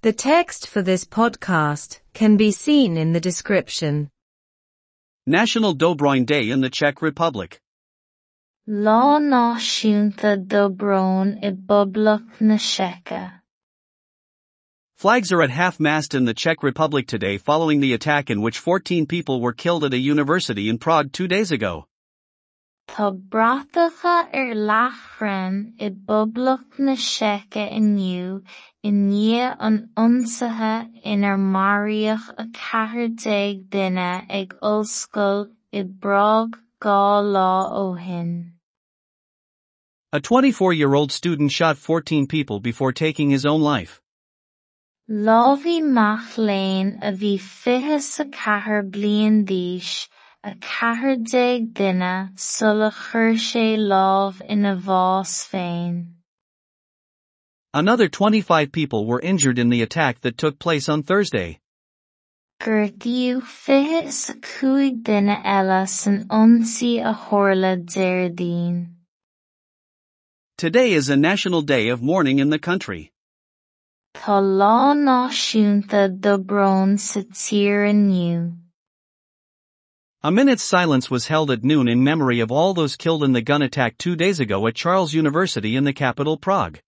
The text for this podcast can be seen in the description. National Dobroin Day in the Czech Republic. Lá náisiúnta dobrón i bpoblach na Flags are at half-mast in the Czech Republic today following the attack in which 14 people were killed at a university in Prague two days ago. Tá bratacha ar leathchrainn i na Seice inniu i ndiaidh an ionsaithe inar a déag duine ag ollscoil i dhá lá ó shin. A 24-year-old student shot 14 people before taking his own life. Mac Léinn a bhí fiche sa ceathair bliain d'aois, a ceathair déag duine sula chuir sé lámh ina bhfás féin. Another 25 people were injured in the attack that took place on Thursday. Gortaíodh fiche sa cúig duine eile san ionsaí a. Today is a national day of mourning in the country. Tá lá náisiúnta dobrón sa tír inniu. A minute's silence was held at noon in memory of all those killed in the gun attack two days ago at Charles University in the capital Prague.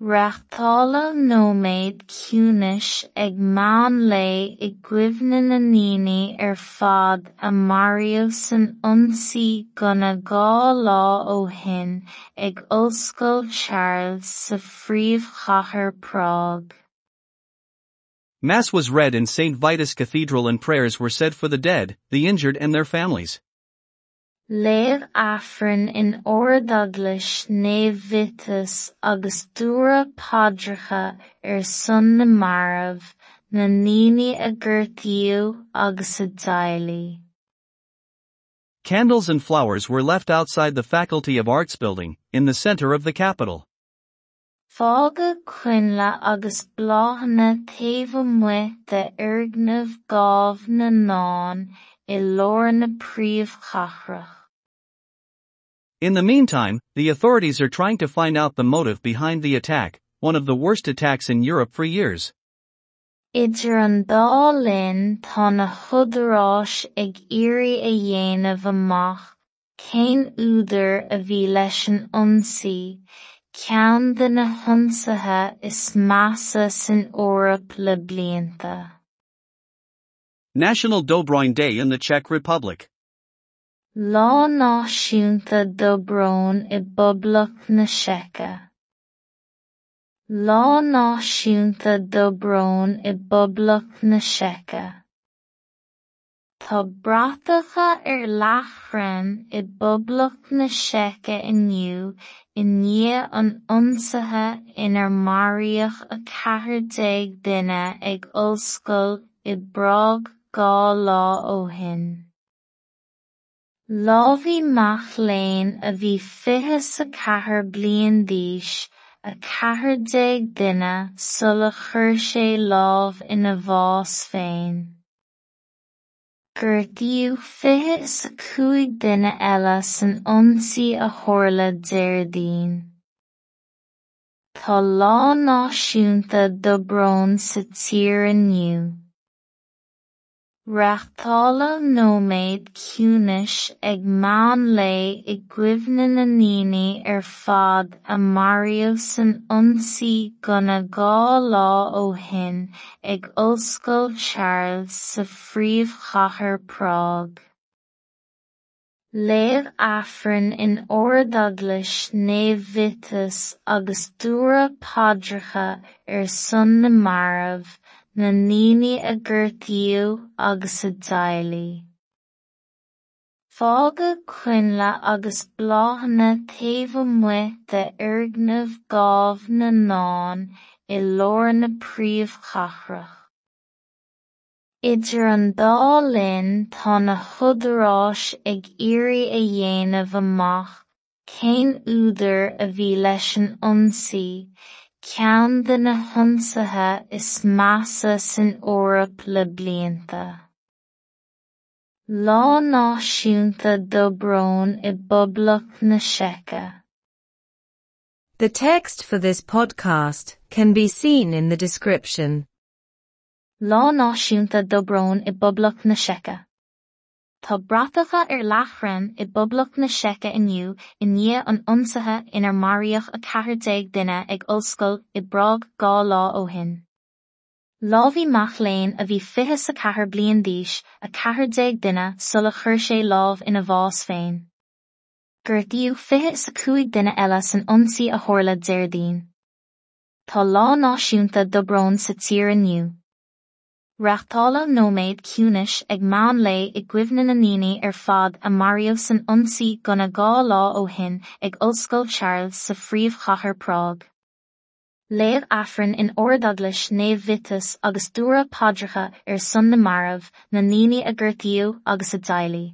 Reachtála nóiméad ciúnais ag meán lé i gcuimhne na ndaoine ar fad a maraíodh san Mass was read in St. Vitus Cathedral and prayers were said for the dead, the injured and their families. Léamh Afran in Ora Douglas Naomh Vitus agus dúra padracha ar er son na Marav, na Nini a Gertiu agus a Candles and flowers were left outside the Faculty of Arts building, in the center of the capital. Agus bláhanna taobh mu de na i leor na príomhchathrach. In the meantime, the authorities are trying to find out the motive behind the attack, one of the worst attacks in Europe for years. Idir an dá linn tá na chudaráis ag iarraidh a dhéanamh amach, cén údar a bhí leis an ionsaí, ceann de na hionsathe is measa san Eorp le blianta. National Dobroin Day in the Czech Republic. Lá náisiúnta dobrón i bpoblach na Seca. Lá náisiúnta dobrón i bpoblach na Seca. Tá bratacha ar leathchrainn i bpoblach na Seca inniu i ndiaidh an ionsaithe inar maíoch a ceathair déag duine ag ollscoil i Brág dhá lá ó shin. Lámhí Mac Léinn a bhí fiche sa a ceathair déag duine sula chuir sé lámh ina bhfás féin. Fiche sa cúig duine eile san ionsaí a tharla déardaoin. Tá lá náisiúnta dobrón sa tír. Reachtála nóiméad ciúnais ag meán lé i gcuimhne na ndaoine ar fad lá ó shin ag Charles sa phríomhchathair Prague. Léamh Afran in Naomh Vitus agus dúra padracha ar er son na Marav, na Nini a Gertiu agus a Daily. Fága cuinle agus bláhanna taobh mu de urgnamh gábh na nán i leor na príomhchathrach. Idir an dá linn tá na chudaráis ag iarraidh a dhéanamh amach, cén údar a bhí leis an ionsaí, ceann de na hionsathe is measa san Eorp le blianta. Lá náisiúnta dobrón i bpoblach na Seice. The text for this podcast can be seen in the description. Lá náisiúnta dobrón i boblach na seice. Tá bratacha ar leathrann i bpoblacht na Seice inniu i ndiaidh an ionsaithe inar maraíodh a ceathair déag duine ag ollscoil i bprág dhá lá ó shin. Lá bhí mac léinn a bhí fiche sa ceathair bliain d'aois a ceathair déag duine sula chuir sé lámh ina bhfás féin. Gur díobh fiche sa cúig duine eile san ionsaí a tharla déirdaoin. Tá lá náisiúnta do brón sa tír inniu. Reachtála nóméid ciúnis ag meán lé i gcuimhne na níine ar fad a Mario san ionsaí gona gá lá ó hin ag Ollscoil Charles sa phríomhchathair Prág. Léamh afran in oradaglas néamh vitas agus dúra padracha ar son na marmh na níine a ggurtaíú agus a dailí.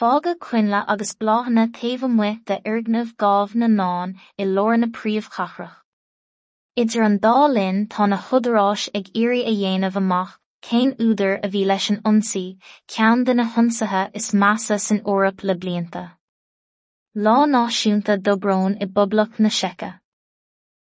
Fága cuinle agus bláhanna taobh mu de irgnamh gábh na náin i lór na príomhchathrach. Idir an dá linn tá na chudaráis ag irí a dhéanamh amach cén údar a bhí leis an ionsaí cean de na hionsathe is measa san órap le blianta. Lá náisiúnta dobrón i boblach na seice.